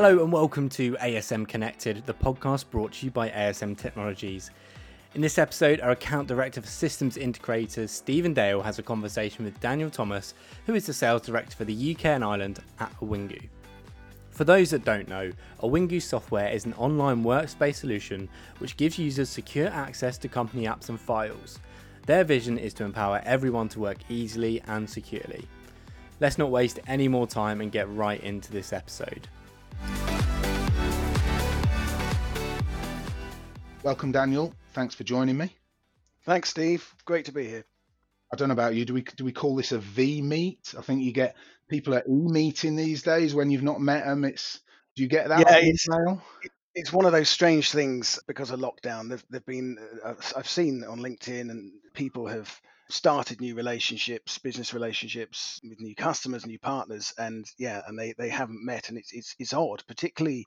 Hello and welcome to ASM Connected, the podcast brought to you by ASM Technologies. In this episode, our account director for systems integrators, Stephen Dale, has a conversation with Daniel Thomas, who is the sales director for the UK and Ireland at Awingu. For those that don't know, Awingu software is an online workspace solution which gives users secure access to company apps and files. Their vision is to empower everyone to work easily and securely. Let's not waste any more time and get right into this episode. Welcome, Daniel. Thanks for joining me. Thanks, Steve. Great to be here. I don't know about you. Do we do we call this a V meet? I think you get people at E meeting these days when you've not met them. It's do you get that? Yeah, it's, it's one of those strange things because of lockdown. There've, there've been uh, I've seen on LinkedIn and people have started new relationships, business relationships with new customers, new partners, and yeah, and they they haven't met, and it's it's, it's odd, particularly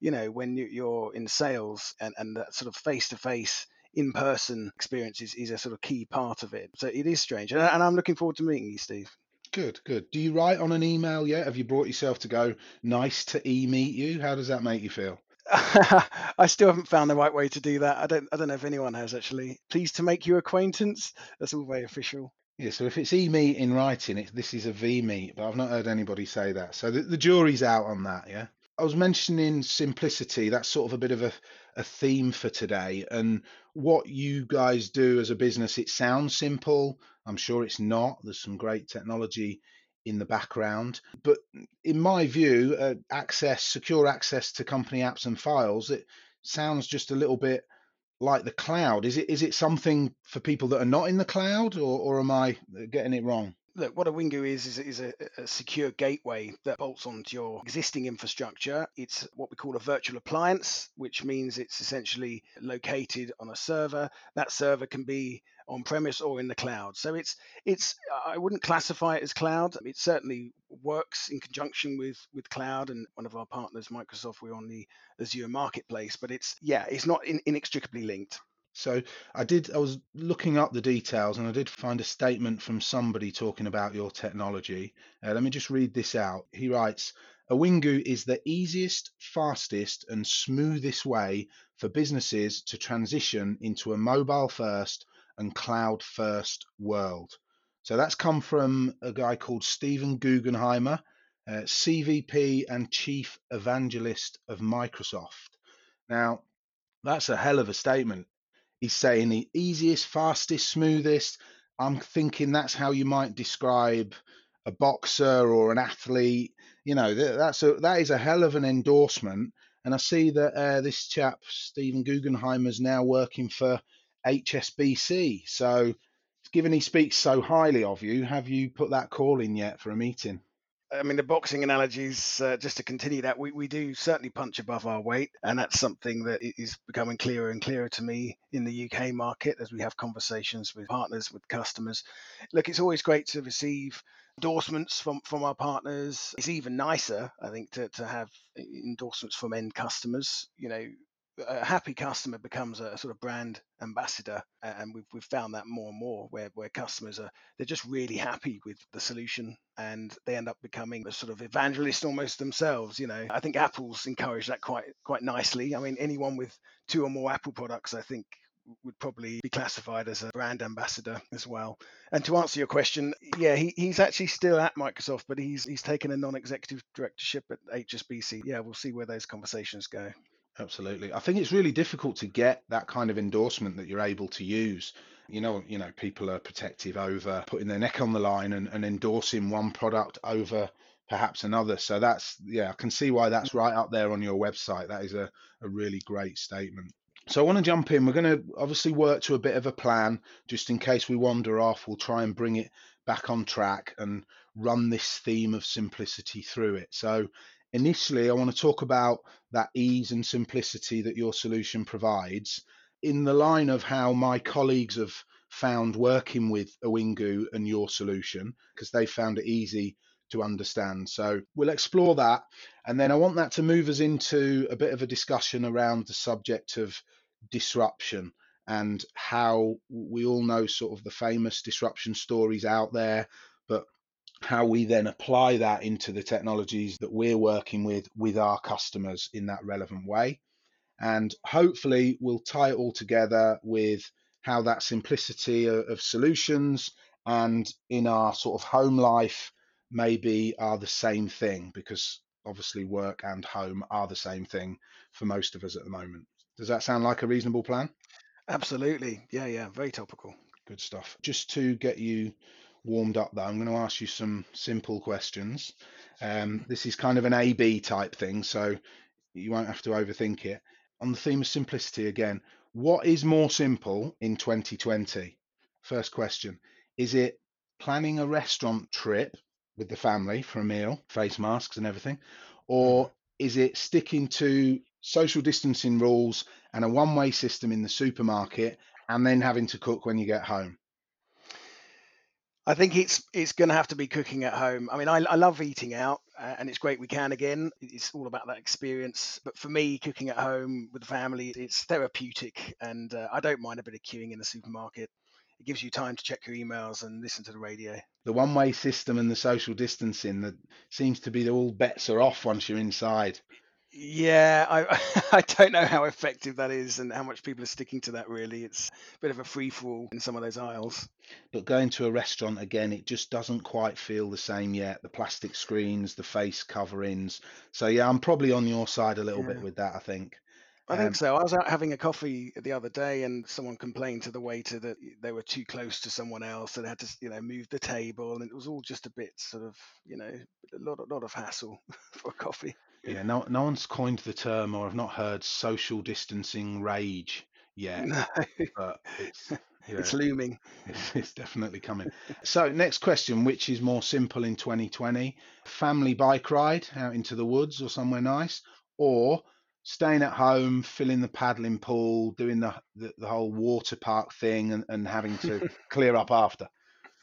you know when you're in sales and and that sort of face to face in person experience is, is a sort of key part of it. So it is strange, and, and I'm looking forward to meeting you, Steve. Good, good. Do you write on an email yet? Have you brought yourself to go nice to e meet you? How does that make you feel? I still haven't found the right way to do that. I don't. I don't know if anyone has actually. Pleased to make your acquaintance. That's all very official. Yeah. So if it's e meet in writing, it, this is a v meet, but I've not heard anybody say that. So the, the jury's out on that. Yeah. I was mentioning simplicity. That's sort of a bit of a, a theme for today. And what you guys do as a business, it sounds simple. I'm sure it's not. There's some great technology in the background. But in my view, uh, access, secure access to company apps and files, it sounds just a little bit like the cloud. Is it is it something for people that are not in the cloud, or, or am I getting it wrong? look, what Awingu is is, is a, a, secure gateway that bolts onto your existing infrastructure. It's what we call a virtual appliance, which means it's essentially located on a server. That server can be on premise or in the cloud. So it's it's I wouldn't classify it as cloud. It certainly works in conjunction with with cloud and one of our partners, Microsoft. We're on the Azure marketplace, but it's yeah, it's not in, inextricably linked. So I did. I was looking up the details, and I did find a statement from somebody talking about your technology. Uh, let me just read this out. He writes, "Awingu is the easiest, fastest, and smoothest way for businesses to transition into a mobile-first and cloud-first world." So that's come from a guy called Stephen Guggenheimer, uh, CVP and Chief Evangelist of Microsoft. Now, that's a hell of a statement He's saying the easiest, fastest, smoothest. I'm thinking that's how you might describe a boxer or an athlete. You know, that's a that is a hell of an endorsement. And I see that uh, this chap Stephen Guggenheimer is now working for HSBC. So, given he speaks so highly of you, have you put that call in yet for a meeting? I mean, the boxing analogies, uh, just to continue that, we, we do certainly punch above our weight. And that's something that is becoming clearer and clearer to me in the UK market as we have conversations with partners, with customers. Look, it's always great to receive endorsements from, from our partners. It's even nicer, I think, to, to have endorsements from end customers. You know, a happy customer becomes a sort of brand ambassador and we've, we've found that more and more where, where customers are they're just really happy with the solution and they end up becoming a sort of evangelist almost themselves you know i think apple's encouraged that quite quite nicely i mean anyone with two or more apple products i think would probably be classified as a brand ambassador as well. And to answer your question, yeah, he, he's actually still at Microsoft, but he's he's taken a non-executive directorship at HSBC. Yeah, we'll see where those conversations go. Absolutely. I think it's really difficult to get that kind of endorsement that you're able to use. You know, you know, people are protective over putting their neck on the line and, and endorsing one product over perhaps another. So that's yeah, I can see why that's mm. right up there on your website. That is a, a really great statement. So I want to jump in. We're going to obviously work to a bit of a plan just in case we wander off. We'll try and bring it back on track and run this theme of simplicity through it. So initially, I want to talk about that ease and simplicity that your solution provides in the line of how my colleagues have found working with Awingu and your solution, because they found it easy to understand. So we'll explore that. And then I want that to move us into a bit of a discussion around the subject of disruption and how we all know sort of the famous disruption stories out there. But how we then apply that into the technologies that we're working with with our customers in that relevant way. And hopefully, we'll tie it all together with how that simplicity of solutions and in our sort of home life maybe are the same thing because obviously work and home are the same thing for most of us at the moment. Does that sound like a reasonable plan? Absolutely. Yeah, yeah. Very topical. Good stuff. Just to get you warmed up, though, I'm going to ask you some simple questions. Um, this is kind of an A B type thing, so you won't have to overthink it. On the theme of simplicity again, what is more simple in 2020? First question Is it planning a restaurant trip with the family for a meal, face masks and everything? Or mm-hmm. is it sticking to social distancing rules and a one way system in the supermarket and then having to cook when you get home? I think it's it's going to have to be cooking at home. I mean, I, I love eating out, uh, and it's great we can again. It's all about that experience. But for me, cooking at home with the family, it's therapeutic, and uh, I don't mind a bit of queuing in the supermarket. It gives you time to check your emails and listen to the radio. The one-way system and the social distancing that seems to be all bets are off once you're inside. Yeah, I I don't know how effective that is and how much people are sticking to that. Really, it's a bit of a free for all in some of those aisles. But going to a restaurant again, it just doesn't quite feel the same yet. The plastic screens, the face coverings. So yeah, I'm probably on your side a little yeah. bit with that. I think. I think um, so. I was out having a coffee the other day, and someone complained to the waiter that they were too close to someone else, and had to, you know, move the table, and it was all just a bit sort of, you know, a lot, a lot of hassle for a coffee. Yeah, no, no one's coined the term, or I've not heard social distancing rage yet. No, but it's yeah, it's looming. It's, it's definitely coming. so, next question: Which is more simple in 2020? Family bike ride out into the woods or somewhere nice, or staying at home, filling the paddling pool, doing the the, the whole water park thing, and, and having to clear up after?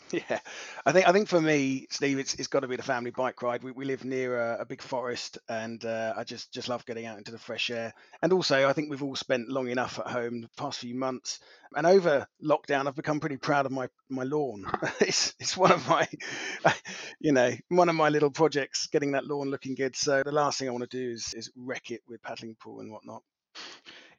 Yeah, I think I think for me, Steve, it's it's got to be the family bike ride. We, we live near a, a big forest, and uh, I just just love getting out into the fresh air. And also, I think we've all spent long enough at home the past few months, and over lockdown, I've become pretty proud of my my lawn. it's it's one of my, you know, one of my little projects, getting that lawn looking good. So the last thing I want to do is is wreck it with paddling pool and whatnot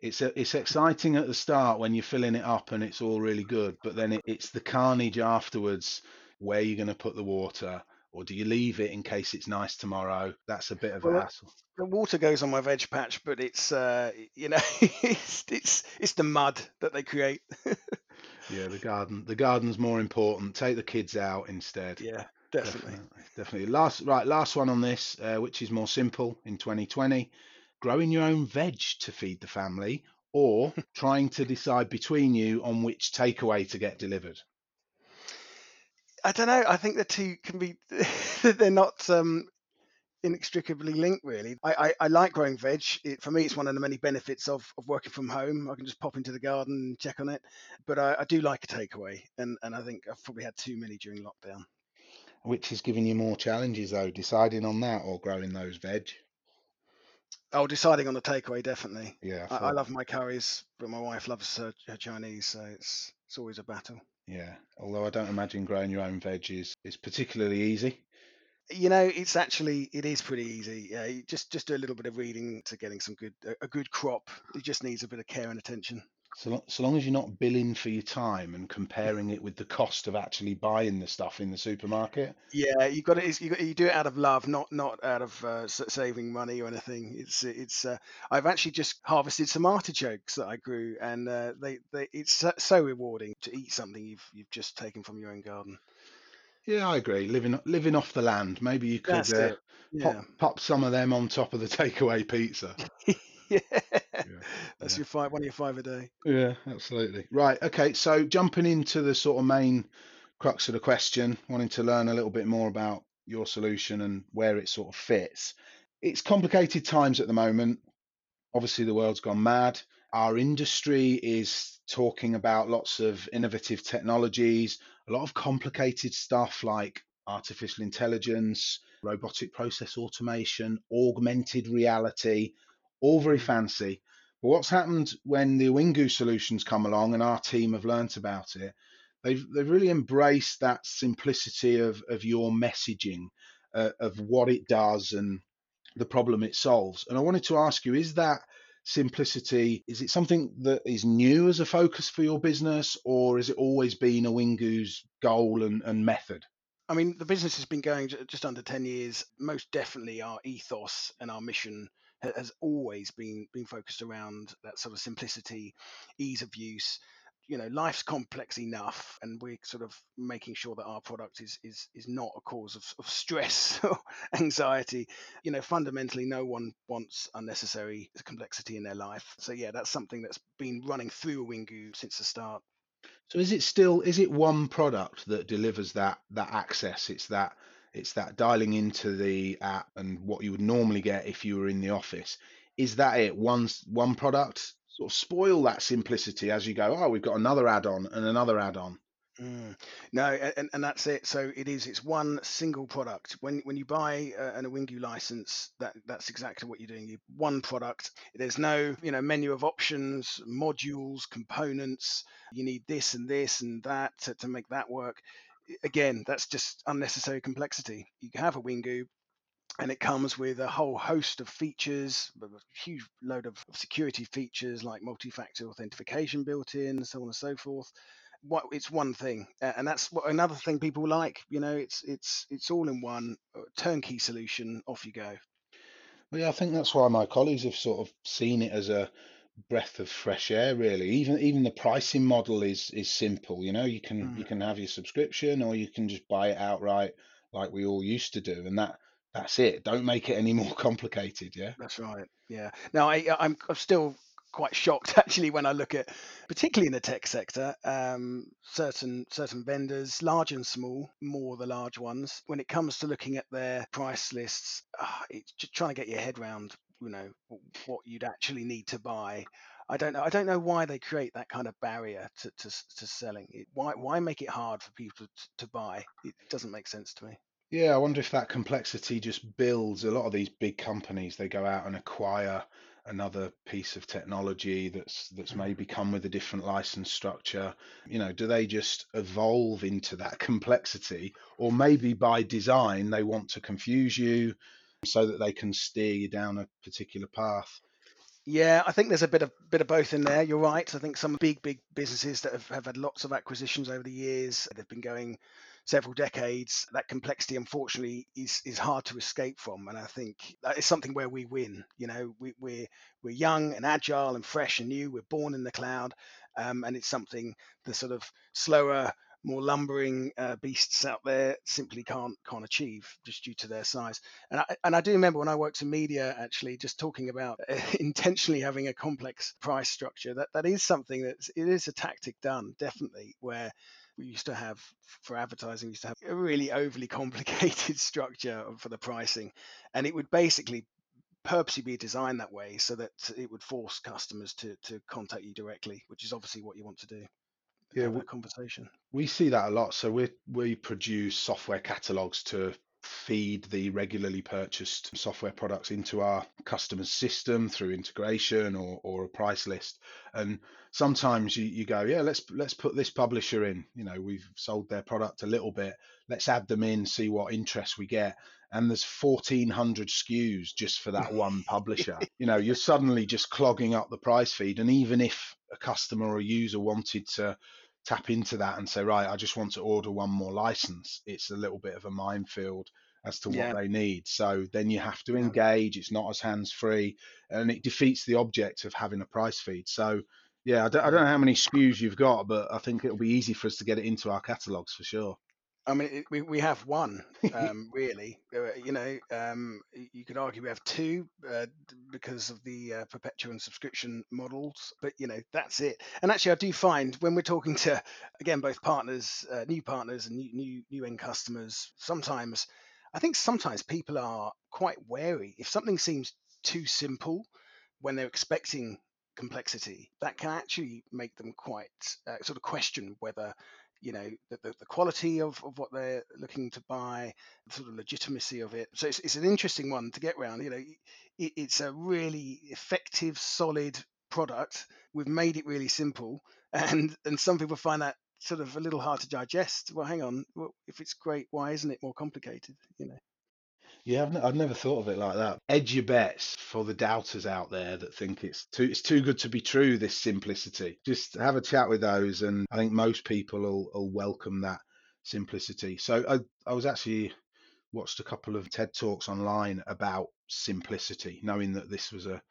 it's a, it's exciting at the start when you're filling it up and it's all really good, but then it, it's the carnage afterwards. Where you're going to put the water, or do you leave it in case it's nice tomorrow? That's a bit of well, a hassle. The water goes on my veg patch, but it's uh, you know it's it's it's the mud that they create. yeah, the garden the garden's more important. Take the kids out instead. Yeah, definitely, definitely. definitely. Last right, last one on this, uh, which is more simple in 2020 growing your own veg to feed the family or trying to decide between you on which takeaway to get delivered? I don't know. I think the two can be, they're not um, inextricably linked, really. I, I, I like growing veg. It, for me, it's one of the many benefits of, of working from home. I can just pop into the garden and check on it. But I, I do like a takeaway, and, and I think I've probably had too many during lockdown. Which is giving you more challenges, though, deciding on that or growing those veg? Oh, deciding on the takeaway, definitely. Yeah, I, I, love my curries, but my wife loves her, her, Chinese, so it's it's always a battle. Yeah, although I don't imagine growing your own veggies is, is particularly easy. You know, it's actually it is pretty easy. Yeah, you just just do a little bit of reading to getting some good a, a good crop. It just needs a bit of care and attention. So, so long as you're not billing for your time and comparing it with the cost of actually buying the stuff in the supermarket. Yeah, you got it. You, got, you do it out of love, not not out of uh, saving money or anything. It's it's. Uh, I've actually just harvested some artichokes that I grew, and uh, they they it's so rewarding to eat something you've you've just taken from your own garden. Yeah, I agree. Living living off the land. Maybe you could uh, yeah. pop, pop some of them on top of the takeaway pizza. yeah. That's yeah. your five, one of your five a day. Yeah, absolutely. Right. Okay. So jumping into the sort of main crux of the question, wanting to learn a little bit more about your solution and where it sort of fits. It's complicated times at the moment. Obviously, the world's gone mad. Our industry is talking about lots of innovative technologies, a lot of complicated stuff like artificial intelligence, robotic process automation, augmented reality, all very fancy. But what's happened when the Wingu solutions come along and our team have learnt about it? they've they've really embraced that simplicity of of your messaging, uh, of what it does and the problem it solves. And I wanted to ask you, is that simplicity is it something that is new as a focus for your business or has it always been Awingu's goal and, and method I mean, the business has been going just under 10 years. Most definitely, our ethos and our mission has always been been focused around that sort of simplicity, ease of use. You know, life's complex enough, and we're sort of making sure that our product is is is not a cause of, of stress or anxiety. You know, fundamentally, no one wants unnecessary complexity in their life. So yeah, that's something that's been running through Awingu since the start. So is it still is it one product that delivers that that access? It's that it's that dialing into the app and what you would normally get if you were in the office. Is that it? One one product? Sort of spoil that simplicity as you go. Oh, we've got another add-on and another add-on. Mm. No, and, and that's it. So it is. It's one single product. When when you buy uh, an Awingu license, that that's exactly what you're doing. You one product. There's no you know menu of options, modules, components. You need this and this and that to, to make that work. Again, that's just unnecessary complexity. You have Awingu, and it comes with a whole host of features, a huge load of security features like multi-factor authentication built in, so on and so forth what it's one thing and that's what another thing people like you know it's it's it's all in one uh, turnkey solution off you go well yeah i think that's why my colleagues have sort of seen it as a breath of fresh air really. Even even the pricing model is is simple you know? You can mm. you can have your subscription or you can just buy it outright like we all used to do and that that's it. Don't make it any more complicated yeah? That's right yeah. Now I, I'm, I'm still quite shocked actually when I look at, particularly in the tech sector, um, certain certain vendors, large and small, more the large ones. When it comes to looking at their price lists, uh, it's just trying to get your head around, you know, what you'd actually need to buy. I don't know. I don't know why they create that kind of barrier to to, to selling. It, why why make it hard for people to, to buy? It doesn't make sense to me. Yeah, I wonder if that complexity just builds a lot of these big companies. They go out and acquire another piece of technology that's that's mm-hmm. maybe come with a different license structure you know do they just evolve into that complexity or maybe by design they want to confuse you so that they can steer you down a particular path yeah, I think there's a bit of bit of both in there. You're right. I think some big big businesses that have, have had lots of acquisitions over the years, they've been going several decades, that complexity, unfortunately, is is hard to escape from. And I think that is something where we win. You know, we, we're we're young and agile and fresh and new. We're born in the cloud, um, and it's something the sort of slower more lumbering uh, beasts out there simply can't can't achieve just due to their size. And I, and I do remember when I worked in media, actually, just talking about intentionally having a complex price structure. That that is something that it is a tactic done definitely where we used to have for advertising we used to have a really overly complicated structure for the pricing and it would basically purposely be designed that way so that it would force customers to to contact you directly which is obviously what you want to do yeah we, conversation we see that a lot so we we produce software catalogs to feed the regularly purchased software products into our customer's system through integration or, or a price list. And sometimes you, you go, yeah, let's let's put this publisher in. You know, we've sold their product a little bit. Let's add them in, see what interest we get. And there's 1,400 SKUs just for that one publisher. you know, you're suddenly just clogging up the price feed. And even if a customer or a user wanted to tap into that and say, right, I just want to order one more license, it's a little bit of a minefield as to what yeah. they need. So then you have to engage. It's not as hands free, and it defeats the object of having a price feed. So yeah, I don't, I don't know how many SKUs you've got, but I think it'll be easy for us to get it into our catalogs for sure. I mean, it, we, we have one, um, really. Uh, you know, um, you could argue we have two uh, because of the uh, perpetual and subscription models, but you know, that's it. And actually, I do find when we're talking to, again, both partners, uh, new partners and new, new new end customers, sometimes I think sometimes people are quite wary if something seems too simple when they're expecting complexity. That can actually make them quite uh, sort of question whether you know the, the, the, quality of, of what they're looking to buy the sort of legitimacy of it so it's, it's an interesting one to get around you know it, it's a really effective solid product we've made it really simple and and some people find that sort of a little hard to digest. Well, hang on, well, if it's great, why isn't it more complicated? You know. Yeah, I've, n- I've never thought of it like that. Edge your bets for the doubters out there that think it's too it's too good to be true. This simplicity. Just have a chat with those, and I think most people will, will welcome that simplicity. So I I was actually watched a couple of TED talks online about simplicity, knowing that this was a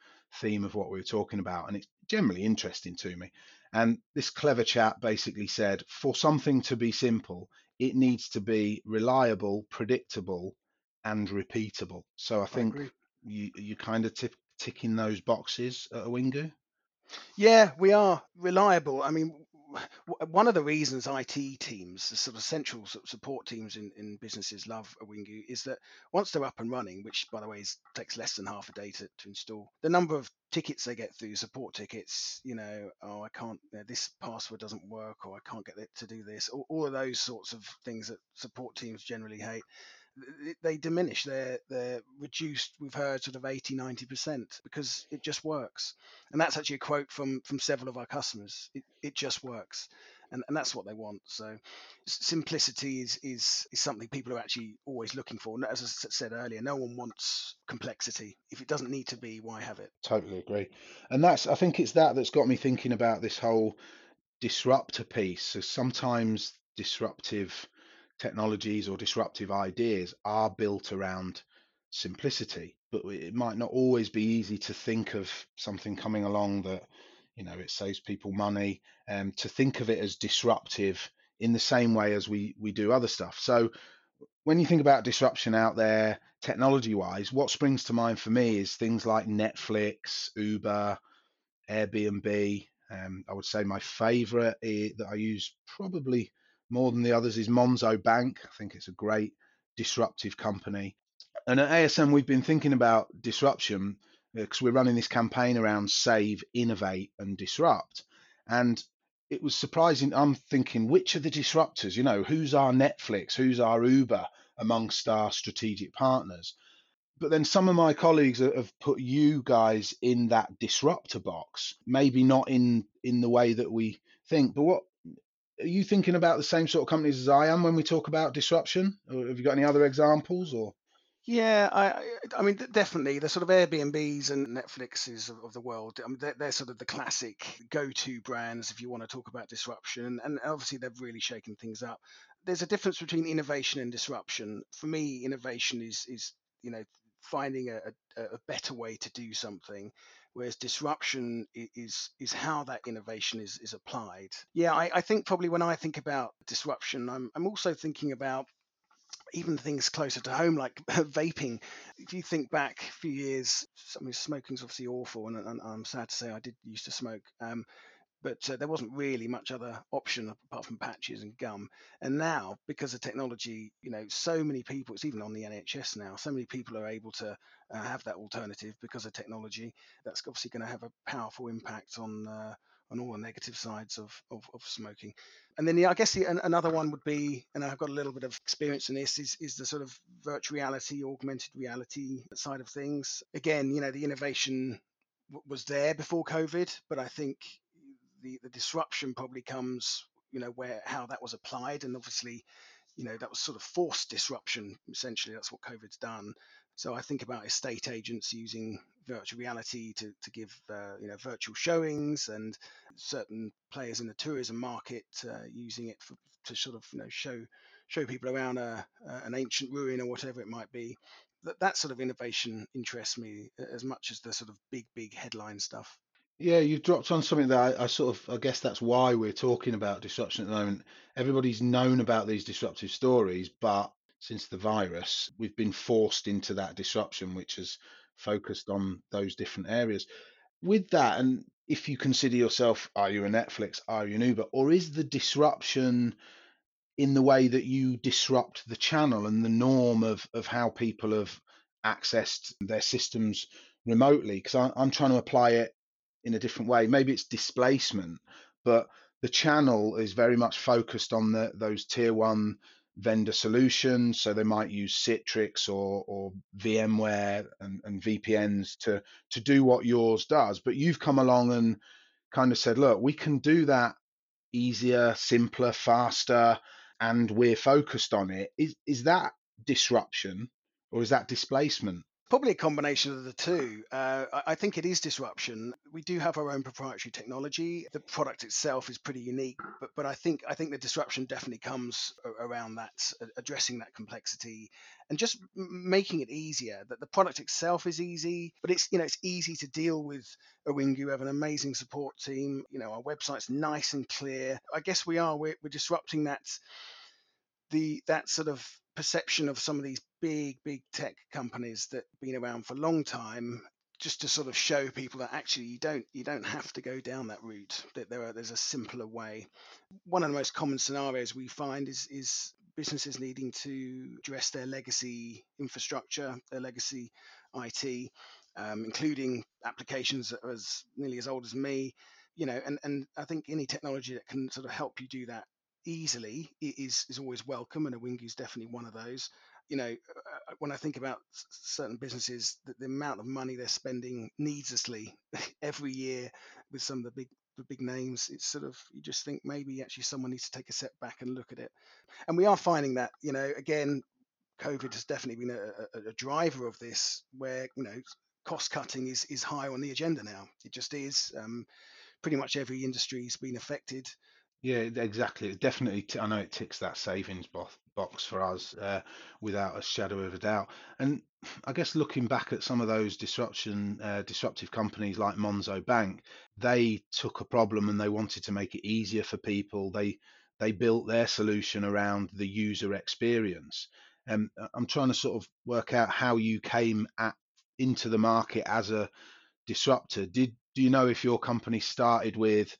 theme of what we were talking about, and it's generally interesting to me. And this clever chap basically said, for something to be simple, it needs to be reliable, predictable, and repeatable. So I I think agree. you you kind of tick ticking those boxes at Awingu. Yeah, we are reliable. I mean, one of the reasons IT teams, the sort of central support teams in, in businesses love Awingu is that once they're up and running, which by the way is, takes less than half a day to, to install, the number of tickets they get through support tickets, you know, oh, I can't, you know, this password doesn't work, or I can't get it to do this, all, all of those sorts of things that support teams generally hate they diminish they're they're reduced we've heard sort of 80 90% because it just works. And that's actually a quote from from several of our customers. It, it just works. And, and that's what they want. So simplicity is, is is something people are actually always looking for. And as I said earlier no one wants complexity. If it doesn't need to be why have it? Totally agree. And that's I think it's that that's got me thinking about this whole disruptor piece. So sometimes disruptive technologies or disruptive ideas are built around simplicity, but it might not always be easy to think of something coming along that you know it saves people money um, to think of it as disruptive in the same way as we we do other stuff. So when you think about disruption out there technology wise, what springs to mind for me is things like Netflix, Uber, Airbnb. Um, I would say my favorite that I use probably more than the others is Monzo Bank. I think it's a great disruptive company. And at ASM, we've been thinking about disruption uh, because we're running this campaign around save, innovate, and disrupt. And it was surprising. I'm thinking, which are the disruptors? You know, who's our Netflix? Who's our Uber amongst our strategic partners? but then some of my colleagues have put you guys in that disruptor box maybe not in in the way that we think but what are you thinking about the same sort of companies as i am when we talk about disruption or have you got any other examples or Yeah, I, I mean, definitely the sort of Airbnbs and Netflixes of, of the world. I mean, they're, they're sort of the classic go-to brands if you want to talk about disruption, and obviously they've really shaken things up. There's a difference between innovation and disruption. For me, innovation is is you know finding a, a, a better way to do something, whereas disruption is is how that innovation is is applied. Yeah, I, I think probably when I think about disruption, I'm I'm also thinking about even things closer to home like vaping if you think back a few years i mean smoking's obviously awful and, and i'm sad to say i did used to smoke um, but uh, there wasn't really much other option apart from patches and gum. And now because of technology you know so many people it's even on the nhs now so many people are able to uh, have that alternative because of technology. That's obviously going to have a powerful impact on uh, on all the negative sides of, of, of smoking. And then yeah, I guess the, an, another one would be, and I've got a little bit of experience in this, is is the sort of virtual reality, augmented reality side of things. Again, you know, the innovation was there before COVID, but I think the the disruption probably comes, you know, where how that was applied, and obviously, you know, that was sort of forced disruption. Essentially, that's what COVID's done. So I think about estate agents using virtual reality to, to give uh, you know virtual showings and certain players in the tourism market uh, using it for, to sort of you know show show people around a, uh, an ancient ruin or whatever it might be. That that sort of innovation interests me as much as the sort of big big headline stuff. Yeah you've dropped on something that I, I sort of i guess that's why we're talking about disruption at the moment everybody's known about these disruptive stories but since the virus we've been forced into that disruption which has focused on those different areas with that, and if you consider yourself, are you a Netflix, are you an Uber, or is the disruption in the way that you disrupt the channel and the norm of of how people have accessed their systems remotely? Because I'm trying to apply it in a different way. Maybe it's displacement, but the channel is very much focused on the, those tier one vendor solutions. So they might use Citrix or, or VMware and, and VPNs to, to do what yours does. But you've come along and kind of said, look, we can do that easier, simpler, faster, and we're focused on it. Is is that disruption or is that displacement? Probably a combination of the two. Uh, I think it is disruption. We do have our own proprietary technology. The product itself is pretty unique, but but I think I think the disruption definitely comes around that, addressing that complexity, and just making it easier. That the product itself is easy, but it's you know it's easy to deal with. Awingu we have an amazing support team. You know our website's nice and clear. I guess we are we're, we're disrupting that the that sort of perception of some of these big, big tech companies that have been around for a long time, just to sort of show people that actually you don't you don't have to go down that route. That there are, there's a simpler way. One of the most common scenarios we find is is businesses needing to address their legacy infrastructure, their legacy IT, um, including applications that are as nearly as old as me. You know, and, and I think any technology that can sort of help you do that easily is is always welcome, and Awingu is definitely one of those. You know, uh, uh, when I think about certain businesses, the, the amount of money they're spending needlessly every year with some of the big the big names, it's sort of you just think maybe actually someone needs to take a step back and look at it. And we are finding that, you know, again, COVID has definitely been a, a, a driver of this, where you know cost cutting is is high on the agenda now. It just is. Um, pretty much every industry has been affected. Yeah, exactly. Definitely, I know it ticks that savings box for us uh, without a shadow of a doubt. And I guess looking back at some of those disruption, uh, disruptive companies like Monzo Bank, they took a problem and they wanted to make it easier for people. They they built their solution around the user experience. And I'm trying to sort of work out how you came at into the market as a disruptor. Did do you know if your company started with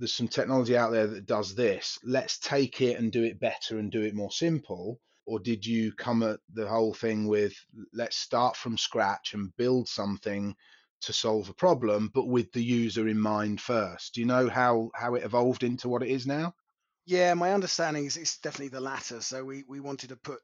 there's some technology out there that does this. Let's take it and do it better and do it more simple. Or did you come at the whole thing with let's start from scratch and build something to solve a problem, but with the user in mind first? Do you know how how it evolved into what it is now? Yeah, my understanding is it's definitely the latter. So we, we wanted to put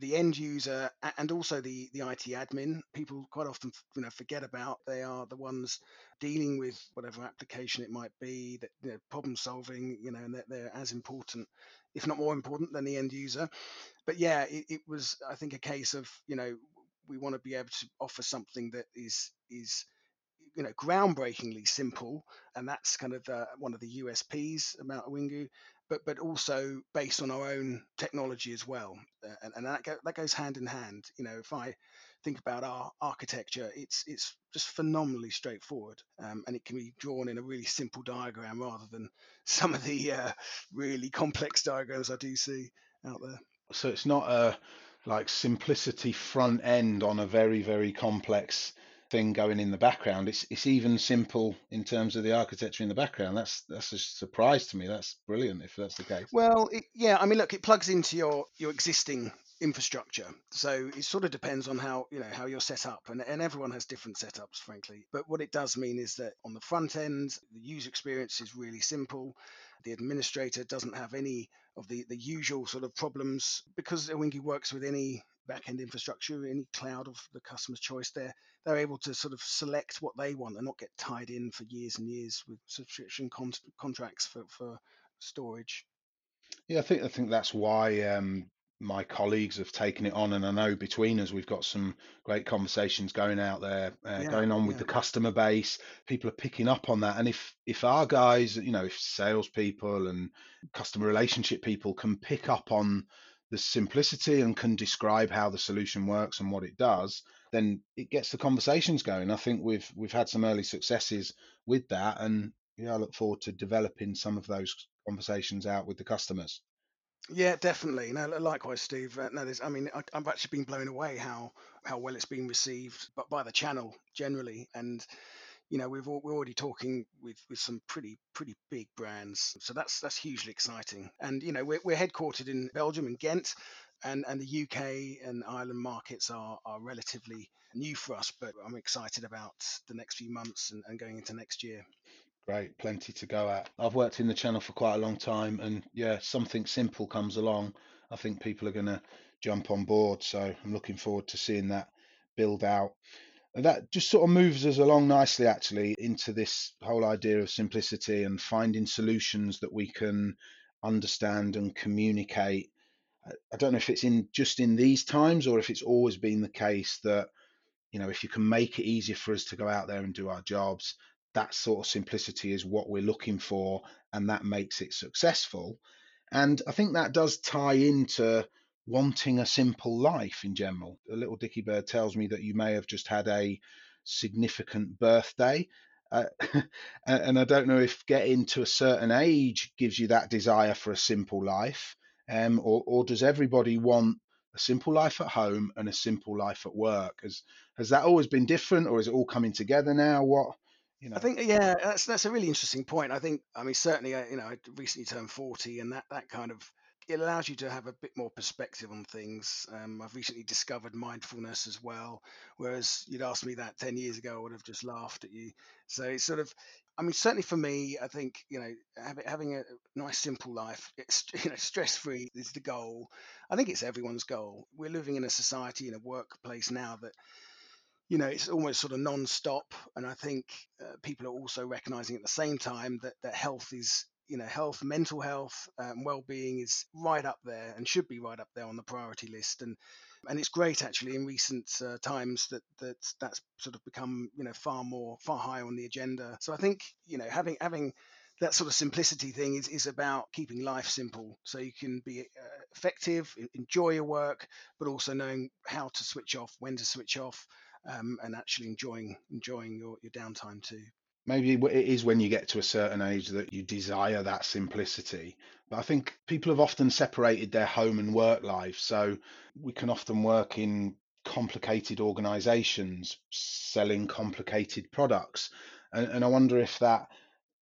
the end user and also the the IT admin. People quite often you know forget about they are the ones dealing with whatever application it might be that you know, problem solving you know and they're, they're, as important if not more important than the end user. But yeah it, it was I think a case of you know we want to be able to offer something that is is you know groundbreakingly simple and that's kind of the, one of the USPs about Awingu but but also based on our own technology as well, uh, and, and that go, that goes hand in hand. You know, if I think about our architecture, it's it's just phenomenally straightforward, um, and it can be drawn in a really simple diagram rather than some of the uh, really complex diagrams I do see out there. So it's not a like simplicity front end on a very very complex thing going in the background. It's it's even simple in terms of the architecture in the background. That's that's a surprise to me. That's brilliant if that's the case. Well, it, yeah, I mean, look, it plugs into your your existing infrastructure. So it sort of depends on how you know how you're set up, and, and everyone has different setups, frankly. But what it does mean is that on the front end, the user experience is really simple. The administrator doesn't have any of the, the usual sort of problems because Awingu works with any backend infrastructure, any cloud of the customer's choice, they're they're able to sort of select what they want and not get tied in for years and years with subscription con- contracts for, for storage. Yeah, I think I think that's why um, my colleagues have taken it on, and I know between us we've got some great conversations going out there, uh, yeah, going on with the customer base. People are picking up on that, and if if our guys, you know, if salespeople and customer relationship people can pick up on the simplicity and can describe how the solution works and what it does, then it gets the conversations going. I think we've we've had some early successes with that, and yeah, I look forward to developing some of those conversations out with the customers. Yeah, definitely. No, likewise, Steve. Uh, no, there's, I mean, I, I've actually been blown away how how well it's been received, but by the channel generally, and you know we've we're already talking with with some pretty pretty big brands so that's that's hugely exciting. And you know we're, we're headquartered in belgium and ghent and and the uk and ireland markets are are relatively new for us but i'm excited about the next few months and, and going into next year. Great plenty to go at. I've worked in the channel for quite a long time and yeah something simple comes along i think people are going to jump on board so i'm looking forward to seeing that build out that just sort of moves us along nicely, actually, into this whole idea of simplicity and finding solutions that we can understand and communicate. I don't know if it's in just in these times or if it's always been the case that you know if you can make it easier for us to go out there and do our jobs, that sort of simplicity is what we're looking for, and that makes it successful. And I think that does tie into wanting a simple life in general. A little Dicky Bird tells me that you may have just had a significant birthday. Uh, and I don't know if getting to a certain age gives you that desire for a simple life, um, or, or does everybody want a simple life at home and a simple life at work? Has has that always been different, or is it all coming together now? What you know? I think yeah, that's that's a really interesting point. I think I mean certainly uh, you know I recently turned forty, and that that kind of it allows you to have a bit more perspective on things. Um, I've recently discovered mindfulness as well, whereas you'd asked me that 10 years ago, I would have just laughed at you. So it's sort of, I mean, certainly for me, I think, you know, having a nice, simple life, it's, you know, stress free is the goal. I think it's everyone's goal. We're living in a society, in a workplace now that, you know, it's almost sort of non-stop, and I think uh, people are also recognizing at the same time that that health is you know, health, mental health, um, well-being is right up there and should be right up there on the priority list. And and it's great actually in recent uh, times that that that's sort of become you know far more far higher on the agenda. So I think you know having having that sort of simplicity thing is, is about keeping life simple so you can be uh, effective enjoy your work but also knowing how to switch off when to switch off um, and actually enjoying enjoying your, your downtime too maybe it is when you get to a certain age that you desire that simplicity. But I think people have often separated their home and work life. So we can often work in complicated organizations selling complicated products. And, and I wonder if that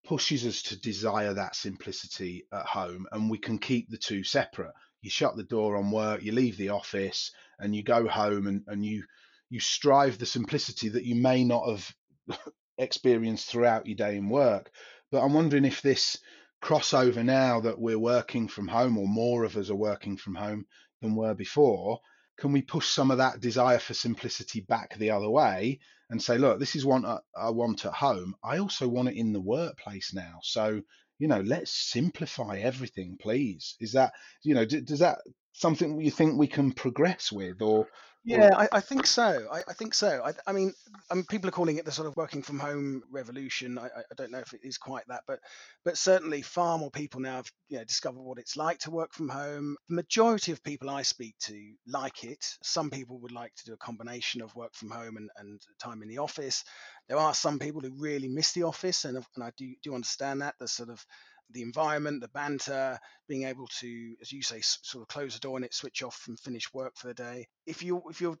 pushes us to desire that simplicity at home and we can keep the two separate. You shut the door on work, you leave the office, and you go home and, and you you strive the simplicity that you may not have experience throughout your day in work. But I'm wondering if this crossover now that we're working from home, or more of us are working from home than were before, can we push some of that desire for simplicity back the other way and say, look, this is what I want at home. I also want it in the workplace now. So, you know, let's simplify everything, please. Is that, you know, does that something you think we can progress with or yeah, I, I, think so. I, I think so. I, I, mean, I mean, people are calling it the sort of working from home revolution. I, don't know if it is quite that, but but certainly far more people now have you know, discovered what it's like to work from home. The majority of people I speak to like it. Some people would like to do a combination of work from home and, and time in the office. There are some people who really miss the office, and, and I do do understand that. The sort of the environment, the banter, being able to, as you say, sort of close the door and it switch off and finish work for the day. If you if you're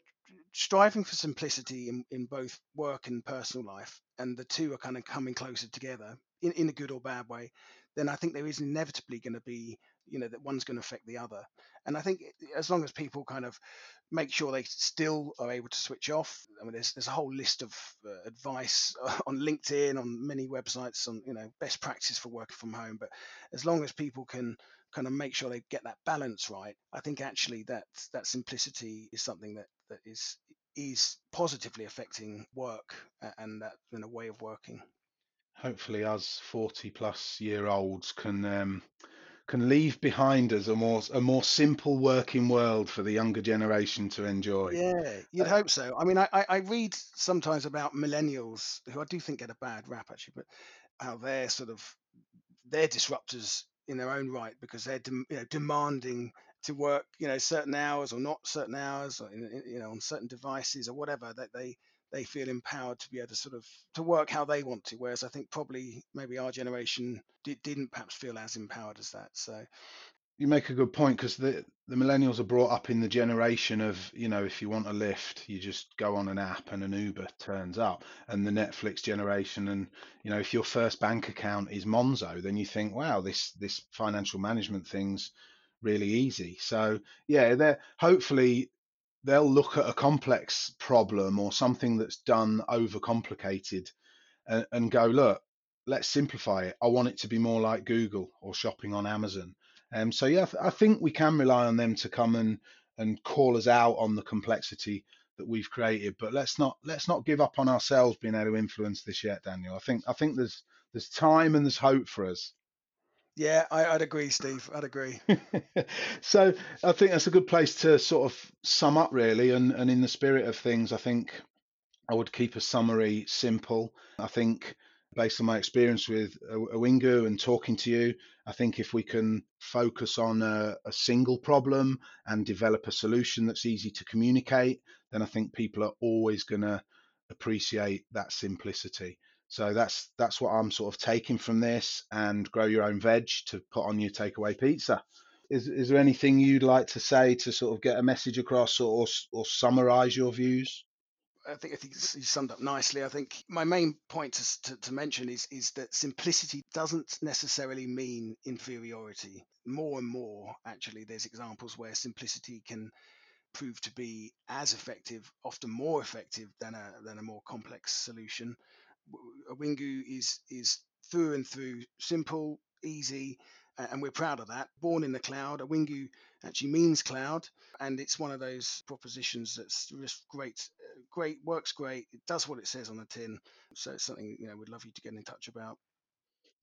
striving for simplicity in, in both work and personal life, and the two are kind of coming closer together in, in a good or bad way, then I think there is inevitably going to be, you know, that one's going to affect the other. And I think as long as people kind of make sure they still are able to switch off. I mean, there's there's a whole list of uh, advice on LinkedIn, on many websites, on you know best practice for working from home. But as long as people can kind of make sure they get that balance right, I think actually that that simplicity is something that that is is positively affecting work and that you know, way of working. Hopefully, us forty plus year olds can. Um can leave behind us a more a more simple working world for the younger generation to enjoy. Yeah, you'd uh, hope so. I mean, I, I read sometimes about millennials who I do think get a bad rap actually, but how they're sort of they're disruptors in their own right because they're de- you know demanding to work you know certain hours or not certain hours or in, you know on certain devices or whatever that they they feel empowered to be able to sort of to work how they want to whereas i think probably maybe our generation did, didn't perhaps feel as empowered as that so. You make a good point because the the millennials are brought up in the generation of you know if you want a lift you just go on an app and an uber turns up and the netflix generation and you know if your first bank account is monzo then you think wow this this financial management thing's really easy. So yeah they're hopefully they'll look at a complex problem or something that's done overcomplicated and, and go, look, let's simplify it. I want it to be more like Google or shopping on Amazon. Um, so yeah, I think we can rely on them to come and and call us out on the complexity that we've created. But let's not let's not give up on ourselves being able to influence this yet, Daniel. I think I think there's there's time and there's hope for us. Yeah, I, would agree, Steve. I'd agree. so I think that's a good place to sort of sum up, really. And, and in the spirit of things, I think I would keep a summary simple. I think based on my experience with Awingu and talking to you, I think if we can focus on a, a, single problem and develop a solution that's easy to communicate, then I think people are always going to appreciate that simplicity. So that's that's what I'm sort of taking from this and grow your own veg to put on your takeaway pizza. Is is there anything you'd like to say to sort of get a message across or or, summarize your views? I think I think you summed up nicely. I think my main point to, to, to, mention is is that simplicity doesn't necessarily mean inferiority. More and more, actually, there's examples where simplicity can prove to be as effective, often more effective than a than a more complex solution. Awingu is is through and through simple, easy, and we're proud of that. Born in the cloud, Awingu actually means cloud, and it's one of those propositions that's just great, great, works great. It does what it says on the tin, so it's something you know we'd love you to get in touch about.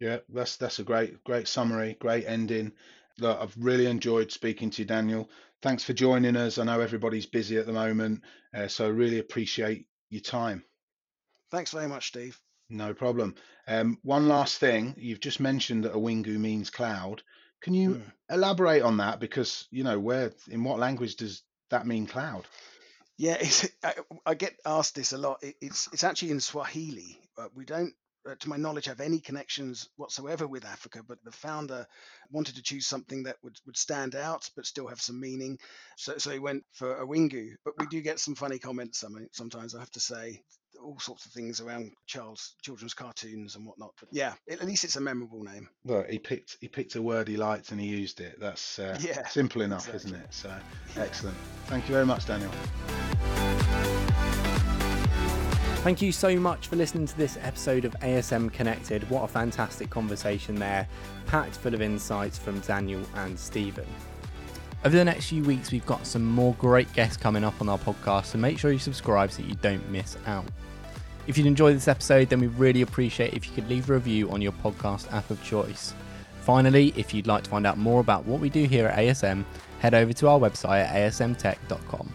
Yeah, that's that's a great great summary, great ending. Look, I've really enjoyed speaking to you, Daniel. Thanks for joining us. I know everybody's busy at the moment, uh, so I really appreciate your time. Thanks very much, Steve. No problem. Um, one last thing, you've just mentioned that Awingu means cloud. Can you mm. elaborate on that? Because you know, where in what language does that mean cloud? Yeah, I, I, get asked this a lot. It, it's it's actually in Swahili. we don't uh, to my knowledge, have any connections whatsoever with Africa, but the founder wanted to choose something that would, would stand out but still have some meaning. So, so he went for Awingu. But we do get some funny comments sometimes, I have to say, all sorts of things around child's children's cartoons and whatnot. But yeah, at least it's a memorable name. Well, he picked he picked a word he liked and he used it. That's uh, yeah, simple enough, exactly. isn't it? So excellent. Thank you very much, Daniel. Thank you so much for listening to this episode of ASM Connected. What a fantastic conversation there, packed full of insights from Daniel and Stephen. Over the next few weeks, we've got some more great guests coming up on our podcast, so make sure you subscribe so you don't miss out. If you'd enjoyed this episode, then we'd really appreciate if you could leave a review on your podcast app of choice. Finally, if you'd like to find out more about what we do here at ASM, head over to our website at asmtech.com.